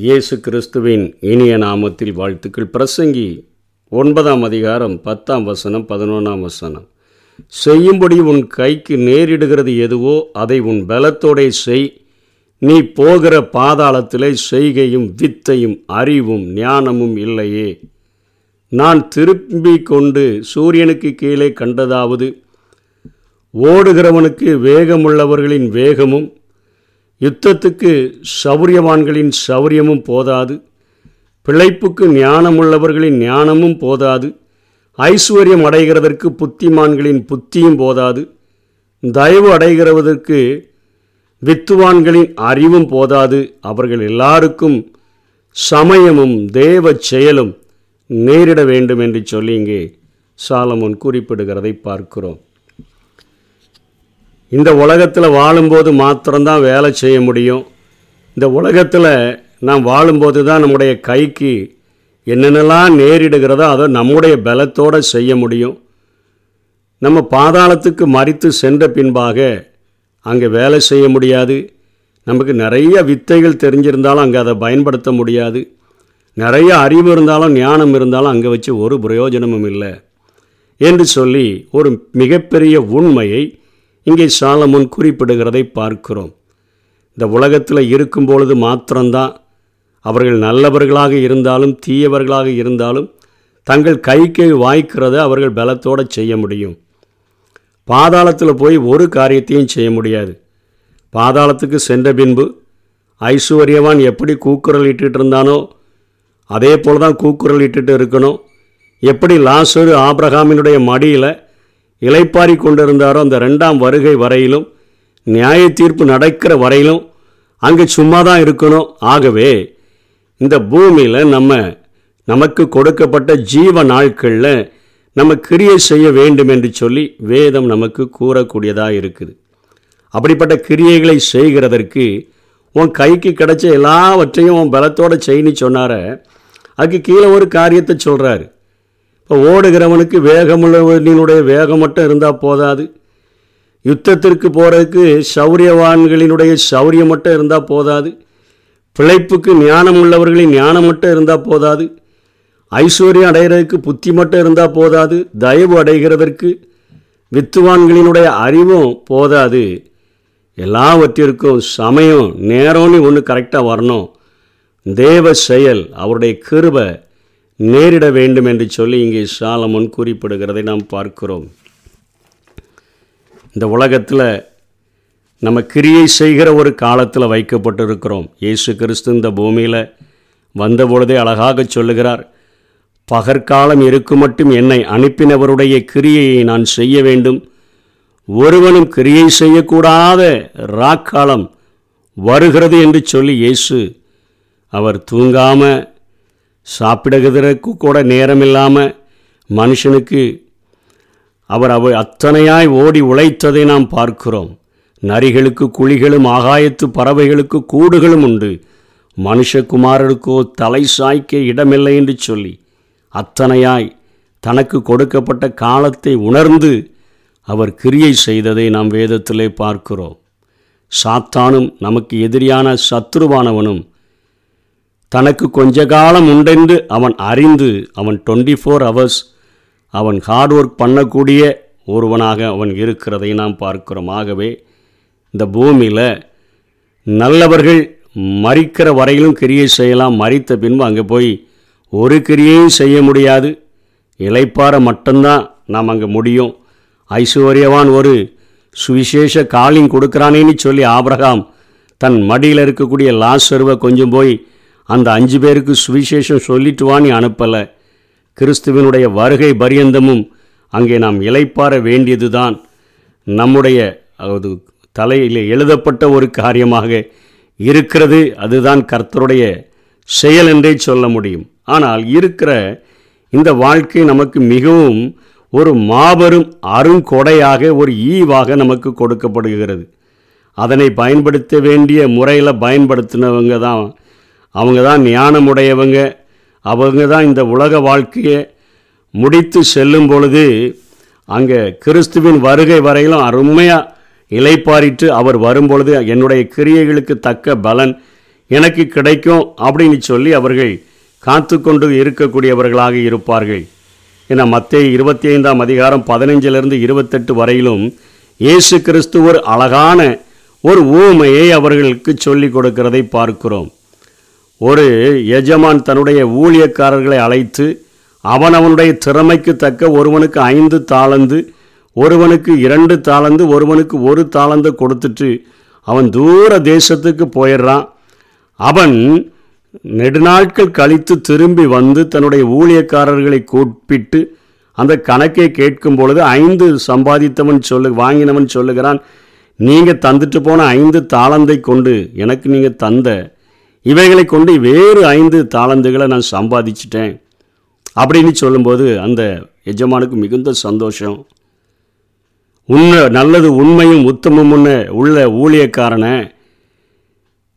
இயேசு கிறிஸ்துவின் இனிய நாமத்தில் வாழ்த்துக்கள். பிரசங்கி ஒன்பதாம் அதிகாரம் பத்தாம் வசனம் பதினொன்றாம் வசனம். செய்யும்படி உன் கைக்கு நேரிடுகிறது எதுவோ அதை உன் பலத்தோடே செய். நீ போகிற பாதாளத்திலே செய்கையும் வித்தையும் அறிவும் ஞானமும் இல்லையே. நான் திரும்பி கொண்டு சூரியனுக்கு கீழே கண்டதாவது ஓடுகிறவனுக்கு வேகமுள்ளவர்களின் வேகமும் யுத்தத்துக்கு சௌரியவான்களின் சௌரியமும் போதாது. பிழைப்புக்கு ஞானமுள்ளவர்களின் ஞானமும் போதாது. ஐஸ்வர்யம் அடைகிறதற்கு புத்திமான்களின் புத்தியும் போதாது. தயவு அடைகிறவதற்கு வித்துவான்களின் அறிவும் போதாது. அவர்கள் எல்லாருக்கும் சமயமும் தேவ செயலும் நேரிட வேண்டும் என்று சொல்லி இங்கே சாலமோன் குறிப்பிடுகிறதை பார்க்கிறோம். இந்த உலகத்தில் வாழும்போது மாத்திரம்தான் வேலை செய்ய முடியும். இந்த உலகத்தில் நாம் வாழும்போது தான் நம்முடைய கைக்கு என்னென்னலாம் நேரிடுகிறதோ அதை நம்முடைய பலத்தோடு செய்ய முடியும். நம்ம பாதாளத்துக்கு மறித்து சென்ற பின்பாக அங்கே வேலை செய்ய முடியாது. நமக்கு நிறைய வித்தைகள் தெரிஞ்சிருந்தாலும் அங்கே அதை பயன்படுத்த முடியாது. நிறைய அறிவு இருந்தாலும் ஞானம் இருந்தாலும் அங்கே வச்சு ஒரு பிரயோஜனமும் இல்லை. என்று சொல்லி ஒரு மிகப்பெரிய உண்மையை இங்கே சாலமுன் குறிப்பிடுகிறதை பார்க்கிறோம். இந்த உலகத்தில் இருக்கும் பொழுது மாத்திரம்தான். அவர்கள் நல்லவர்களாக இருந்தாலும் தீயவர்களாக இருந்தாலும் தங்கள் கைக்கு வாய்க்கிறத அவர்கள் பலத்தோடு செய்ய முடியும். பாதாளத்தில் போய் ஒரு காரியத்தையும் செய்ய முடியாது. பாதாளத்துக்கு சென்ற பின்பு ஐஸ்வர்யவான் எப்படி கூக்குரல் இட்டுட்டு இருந்தானோ அதே போல் தான் கூக்குரல் இட்டுட்டு இருக்கணும். எப்படி லாசரு ஆப்ரஹாமினுடைய மடியில் இலைப்பாரி கொண்டிருந்தாரோ அந்த ரெண்டாம் வருகை வரையிலும் நியாய தீர்ப்பு நடக்கிற வரையிலும் அங்கே சும்மா தான் இருக்கணும். ஆகவே இந்த பூமியில் நம்ம நமக்கு கொடுக்கப்பட்ட ஜீவ நாட்களில் நம்ம கிரியை செய்ய வேண்டும் என்று சொல்லி வேதம் நமக்கு கூறக்கூடியதாக இருக்குது. அப்படிப்பட்ட கிரியைகளை செய்கிறதற்கு உன் கைக்கு கிடைச்ச எல்லாவற்றையும் உன் பலத்தோடு செய்யி சொன்னார அதுக்கு கீழே ஒரு காரியத்தை சொல்கிறாரு இப்போ ஓடுகிறவனுக்கு வேகமுள்ளவனினுடைய வேகம் மட்டும் இருந்தால் போதாது. யுத்தத்திற்கு போகிறதுக்கு சௌரியவான்களினுடைய சௌரியம் மட்டும் இருந்தால் போதாது. பிழைப்புக்கு ஞானம் உள்ளவர்களின் ஞானம் மட்டும் இருந்தால் போதாது. ஐஸ்வர்யம் அடைகிறதுக்கு புத்தி மட்டும் இருந்தால் போதாது. தயவு அடைகிறதற்கு வித்துவான்களினுடைய அறிவும் போதாது. எல்லாவற்றிற்கும் சமயம் நேரம்னு ஒன்று கரெக்டாக வரணும். தேவ செயல் அவருடைய கிருபை நேரிட வேண்டும் என்று சொல்லி இங்கே சாலமன் குறிப்பிடுகிறதை நாம் பார்க்கிறோம். இந்த உலகத்தில் நம்ம கிரியை செய்கிற ஒரு காலத்தில் வைக்கப்பட்டிருக்கிறோம். இயேசு கிறிஸ்து இந்த பூமியில் வந்த பொழுதே அழகாக சொல்லுகிறார் பகற்காலம் இருக்கும் மட்டும் என்னை அனுப்பினவருடைய கிரியையை நான் செய்ய வேண்டும். ஒருவனும் கிரியை செய்யக்கூடாத ராக்காலம் வருகிறது என்று சொல்லி இயேசு அவர் தூங்காமல் சாப்பிடுகிறதுக்கு கூட நேரம் இல்லாமல் மனுஷனுக்கு அவர் அவ அத்தனையாய் ஓடி உழைத்ததை நாம் பார்க்கிறோம். நரிகளுக்கு குழிகளும் ஆகாயத்து பறவைகளுக்கு கூடுகளும் உண்டு. மனுஷகுமாரருக்கோ தலை சாய்க்க இடமில்லை என்று சொல்லி அத்தனையாய் தனக்கு கொடுக்கப்பட்ட காலத்தை உணர்ந்து அவர் கிரியை செய்ததை நாம் வேதத்திலே பார்க்கிறோம். சாத்தானும் நமக்கு எதிரியான சத்ருவானவனும் தனக்கு கொஞ்ச காலம் உண்டென்று அவன் அறிந்து அவன் டுவெண்ட்டி ஃபோர் ஹவர்ஸ் அவன் ஹார்ட் ஒர்க் பண்ணக்கூடிய ஒருவனாக அவன் இருக்கிறதை நாம் பார்க்கிறோம். ஆகவே இந்த பூமியில் நல்லவர்கள் மறிக்கிற வரையிலும் கிரியை செய்யலாம். மறித்த பின்பு அங்கே போய் ஒரு கிரியையும் செய்ய முடியாது. இலைப்பார மட்டும்தான் நாம் அங்கே முடியும். ஐஸ்வர்யவான் ஒரு சுவிசேஷ காலிங் கொடுக்குறானேன்னு சொல்லி ஆபிரகாம் தன் மடியில் இருக்கக்கூடிய லாசருவை கொஞ்சம் போய் அந்த அஞ்சு பேருக்கு சுவிசேஷம் சொல்லிட்டு வான்னு அனுப்பலை. கிறிஸ்துவனுடைய வருகை பரியந்தமும் அங்கே நாம் இலைப்பார வேண்டியதுதான். நம்முடைய அது தலையில் எழுதப்பட்ட ஒரு காரியமாக இருக்கிறது. அதுதான் கர்த்தருடைய செயல் என்றே சொல்ல முடியும். ஆனால் இருக்கிற இந்த வாழ்க்கை நமக்கு மிகவும் ஒரு மாபெரும் அருங்கொடையாக ஒரு ஈவாக நமக்கு கொடுக்கப்படுகிறது. அதனை பயன்படுத்த வேண்டிய முறையில் பயன்படுத்தினவங்க தான் அவங்க தான் ஞானமுடையவங்க. அவங்க தான் இந்த உலக வாழ்க்கையை முடித்து செல்லும் பொழுது அங்கே கிறிஸ்துவின் வருகை வரையிலும் அருமையாக இலைப்பாரிட்டு அவர் வரும்பொழுது என்னுடைய கிரியைகளுக்கு தக்க பலன் எனக்கு கிடைக்கும் அப்படின்னு சொல்லி அவர்கள் காத்து கொண்டு இருக்கக்கூடியவர்களாக இருப்பார்கள். ஏன்னா மத்திய இருபத்தி ஐந்தாம் அதிகாரம் பதினஞ்சிலிருந்து இருபத்தெட்டு வரையிலும் இயேசு கிறிஸ்து ஒரு அழகான ஒரு ஊமையை அவர்களுக்கு சொல்லிக் கொடுக்கிறதை பார்க்கிறோம். ஒரு எஜமான் தன்னுடைய ஊழியக்காரர்களை அழைத்து அவன் அவனுடைய திறமைக்கு தக்க ஒருவனுக்கு ஐந்து தாளந்து ஒருவனுக்கு இரண்டு தாளந்து ஒருவனுக்கு ஒரு தாளந்து கொடுத்துட்டு அவன் தூர தேசத்துக்கு போயிடுறான். அவன் நெடுநாட்கள் கழித்து திரும்பி வந்து தன்னுடைய ஊழியக்காரர்களை கூப்பிட்டு அந்த கணக்கை கேட்கும் பொழுது ஐந்து சம்பாதித்தவன் சொல்லு வாங்கினவன் சொல்லுகிறான் நீங்கள் தந்துட்டு போன ஐந்து தாளந்தை கொண்டு எனக்கு நீங்கள் தந்த இவைகளை கொண்டு வேறு ஐந்து தாளந்துகளை நான் சம்பாதிச்சிட்டேன். அப்படின்னு சொல்லும்போது அந்த எஜமானுக்கு மிகுந்த சந்தோஷம். உண்மை நல்லது உண்மையும் உத்தமும் உள்ள ஊழியக்காரனை.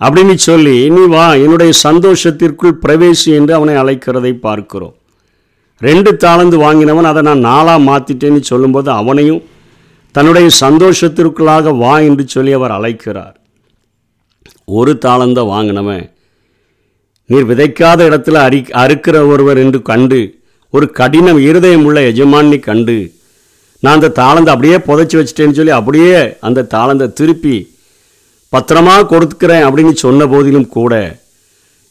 அப்படின்னு சொல்லி நீ வா என்னுடைய சந்தோஷத்திற்குள் பிரவேசி என்று அவனை அழைக்கிறதை பார்க்கிறோம். ரெண்டு தாளந்து வாங்கினவன் அதை நான் நாளாக மாற்றிட்டேன்னு சொல்லும்போது அவனையும் தன்னுடைய சந்தோஷத்திற்குள்ளாக வா என்று சொல்லி அவர் அழைக்கிறார். ஒரு தாளந்தை வாங்கினவன் நீர் விதைக்காத இடத்துல அரி அறுக்கிற ஒருவர் என்று கண்டு ஒரு கடினம் இருதயம் உள்ள எஜமானி கண்டு நான் அந்த தாளந்தை அப்படியே புதைச்சி வச்சிட்டேன்னு சொல்லி அப்படியே அந்த தாளந்தை திருப்பி பத்திரமாக கொடுத்துக்கிறேன் அப்படின்னு சொன்ன போதிலும் கூட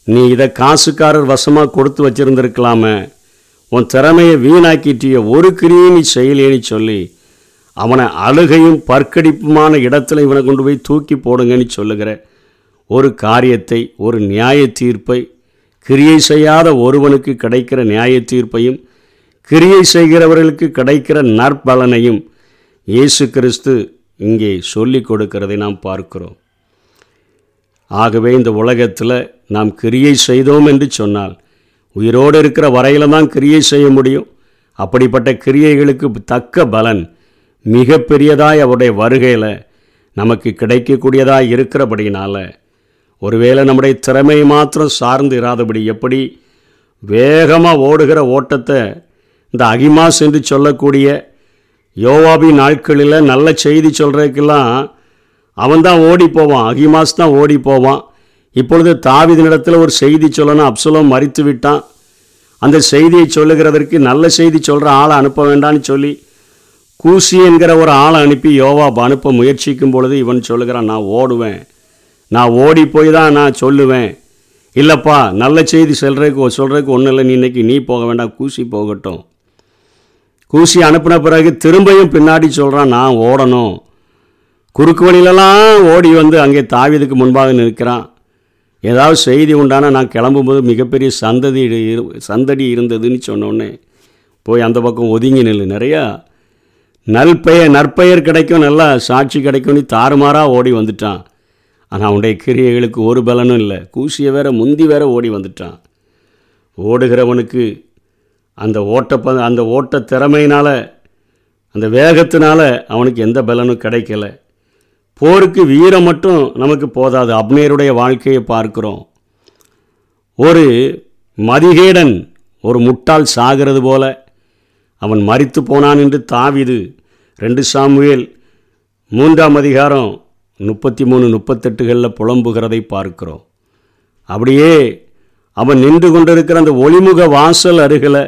நீ இதை காசுக்காரர் வசமாக கொடுத்து வச்சிருந்திருக்கலாமே. உன் திறமையை வீணாக்கிட்டிய ஒரு கிரியும் நீ செய்யலேன்னு சொல்லி அவனை அழுகையும் பற்கடிப்புமான இடத்துல இவனை கொண்டு போய் தூக்கி போடுங்கன்னு சொல்லுகிறேன் ஒரு காரியத்தை ஒரு நியாய தீர்ப்பை கிரியை செய்யாத ஒருவனுக்கு கிடைக்கிற நியாய தீர்ப்பையும் கிரியை செய்கிறவர்களுக்கு கிடைக்கிற நற்பலனையும் இயேசு கிறிஸ்து இங்கே சொல்லிக் கொடுக்கிறதை நாம் பார்க்கிறோம். ஆகவே இந்த உலகத்தில் நாம் கிரியை செய்தோம் என்று சொன்னால் உயிரோடு இருக்கிற வரையில் தான் கிரியை செய்ய முடியும். அப்படிப்பட்ட கிரியைகளுக்கு தக்க பலன் மிகப்பெரியதாக அவருடைய வருகையில் நமக்கு கிடைக்கக்கூடியதாக இருக்கிறபடினால ஒருவேளை நம்முடைய திறமையை மாத்திரம் சார்ந்து இராதபடி எப்படி வேகமாக ஓடுகிற ஓட்டத்தை இந்த அகிமாஸ் என்று சொல்லக்கூடிய யோவாபி நாட்களில் நல்ல செய்தி சொல்கிறதுக்கெல்லாம் அவன் தான் ஓடி போவான் அகிமாஸ் தான் ஓடி போவான். இப்பொழுது தாவிதனிடத்தில் ஒரு செய்தி சொல்லணும். அப்சுலம் மறித்து விட்டான். அந்த செய்தியை சொல்லுகிறதற்கு நல்ல செய்தி சொல்கிற ஆளை அனுப்ப வேண்டான்னு சொல்லி கூசி என்கிற ஒரு ஆளை அனுப்பி யோவாப் அனுப்ப முயற்சிக்கும் பொழுது இவன் சொல்லுகிறான் நான் ஓடுவேன். நான் ஓடி போய் தான் நான் சொல்லுவேன். இல்லைப்பா நல்ல செய்தி சொல்கிறதுக்கு சொல்கிறதுக்கு ஒன்றும் இல்லை. நீ இன்னைக்கு நீ போக வேண்டாம் கூசி போகட்டும். கூசி அனுப்பின பிறகு திரும்பியும் பின்னாடி சொல்கிறான் நான் ஓடணும். குறுக்கு வழியிலலாம் ஓடி வந்து அங்கே தாவிதுக்கு முன்பாக நிற்கிறான். ஏதாவது செய்தி உண்டான நான் கிளம்பும்போது மிகப்பெரிய சந்ததி இரு- சந்தடி இருந்ததுன்னு சொன்னோடனே போய் அந்த பக்கம் ஒதுங்கி நில்லு. நிறையா நல்பெயர் நற்பெயர் கிடைக்கும் நல்லா சாட்சி கிடைக்கும்னு தாறுமாறாக ஓடி வந்துட்டான். ஆனால் அவனுடைய கிரியைகளுக்கு ஒரு பலனும் இல்லை. கூசிய வேற முந்தி வேற ஓடி வந்துட்டான். ஓடுகிறவனுக்கு அந்த ஓட்ட அந்த ஓட்ட திறமையினால் அந்த வேகத்தினால அவனுக்கு எந்த பலனும் கிடைக்கல. போருக்கு வீரம் மட்டும் நமக்கு போதாது. அப்னேருடைய வாழ்க்கையை பார்க்குறோம். ஒரு மதிகேடன் ஒரு முட்டாள் சாகிறது போல அவன் மறித்து போனான் என்று தாவிது ரெண்டு சாமுவேல் மூன்றாம் அதிகாரம் முப்பத்தி மூணு முப்பத்தெட்டுகளில் புலம்புகிறதை பார்க்கிறோம். அப்படியே அவன் நின்று கொண்டிருக்கிற அந்த ஒளிமுக வாசல் அருகில்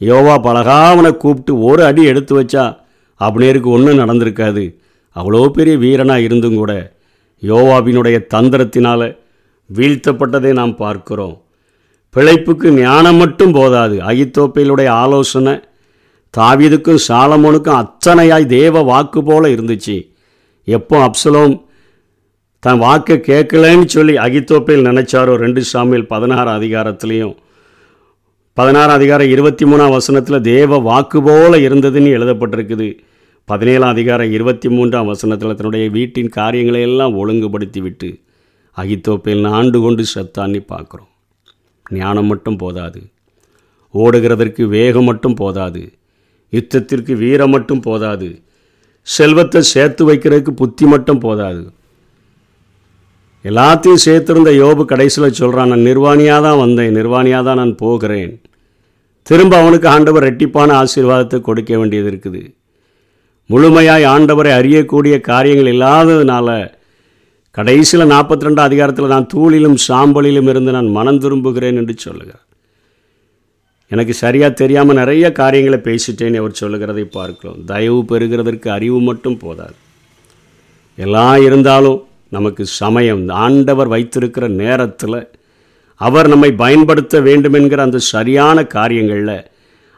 யோவா பலகாவனை கூப்பிட்டு ஒரு அடி எடுத்து வச்சா அப்னேருக்கு ஒன்றும் நடந்திருக்காது. அவ்வளோ பெரிய வீரனாக இருந்தும் கூட யோவாவினுடைய தந்திரத்தினால் வீழ்த்தப்பட்டதை நாம் பார்க்கிறோம். பிழைப்புக்கு ஞானம் மட்டும் போதாது. அகித்தோப்பையிலுடைய ஆலோசனை தாவீதுக்கும் சாலமோனுக்கும் அத்தனையாய் தேவ வாக்கு போல இருந்துச்சு. எப்போ அப்சலோம் தன் வாக்கை கேட்கலன்னு சொல்லி அகித்தோப்பையில் நினைச்சாரோ ரெண்டு சாமியில் பதினாறாம் அதிகாரத்துலேயும். பதினாறாம் அதிகாரம் இருபத்தி மூணாம் வசனத்தில் தேவ வாக்கு போல இருந்ததுன்னு எழுதப்பட்டிருக்குது. பதினேழாம் அதிகாரம் இருபத்தி மூன்றாம் வசனத்தில் தன்னுடைய வீட்டின் காரியங்களை எல்லாம் ஒழுங்குபடுத்தி விட்டு அகித்தோப்பையில் ஆண்டு கொண்டு சத்தான்னு பார்க்குறோம். ஞானம் மட்டும் போதாது. ஓடுகிறதற்கு வேகம் மட்டும் போதாது. யுத்தத்திற்கு வீரம் மட்டும் போதாது. செல்வத்தை சேர்த்து வைக்கிறதுக்கு புத்தி மட்டும் போதாது. எல்லாத்தையும் சேர்த்திருந்த யோபு கடைசியில் சொல்கிறான் நான் நிர்வாணியாக தான் வந்தேன் நிர்வாணியாக தான் நான் போகிறேன். திரும்ப அவனுக்கு ஆண்டவர் ரெட்டிப்பான ஆசீர்வாதத்தை கொடுக்க வேண்டியது இருக்குது. முழுமையாய் ஆண்டவரை அறியக்கூடிய காரியங்கள் இல்லாததுனால கடைசியில் நாற்பத்தி ரெண்டு அதிகாரத்தில் நான் தூளிலும் சாம்பலிலும் இருந்து நான் மனம் திரும்புகிறேன் என்று சொல்லுகிறேன் எனக்கு சரியாக தெரியாமல் நிறைய காரியங்களை பேசிட்டேன்னு அவர் சொல்லுகிறதை பார்க்கிறோம். தயவு பெறுகிறதற்கு அறிவு மட்டும் போதாது. எல்லாம் இருந்தாலும் நமக்கு சமயம் ஆண்டவர் வைத்திருக்கிற நேரத்தில் அவர் நம்மை பயன்படுத்த வேண்டும் என்கிற அந்த சரியான காரியங்களில்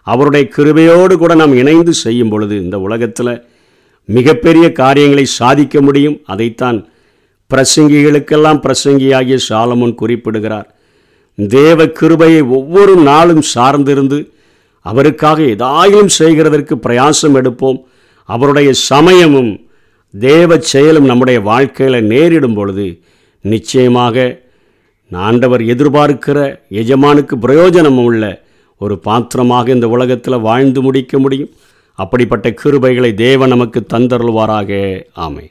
அவருடைய கிருபையோடு கூட நாம் இணைந்து செய்யும் பொழுது இந்த உலகத்தில் மிகப்பெரிய காரியங்களை சாதிக்க முடியும். அதைத்தான் பிரசங்கிகளுக்கெல்லாம் பிரசங்கியாகிய சாலமுன் குறிப்பிடுகிறார். தேவ கிருபையை ஒவ்வொரு நாளும் சார்ந்திருந்து அவருக்காக ஏதாயிலும் செய்கிறதற்கு பிரயாசம் எடுப்போம். அவருடைய சமயமும் தேவ செயலும் நம்முடைய வாழ்க்கையில் நேரிடும் பொழுது நிச்சயமாக ஆண்டவர் எதிர்பார்க்கிற எஜமானுக்கு பிரயோஜனம் உள்ள ஒரு பாத்திரமாக இந்த உலகத்தில் வாழ்ந்து முடிக்க முடியும். அப்படிப்பட்ட கிருபைகளை தேவன் நமக்கு தந்தருள்வாராக. ஆமை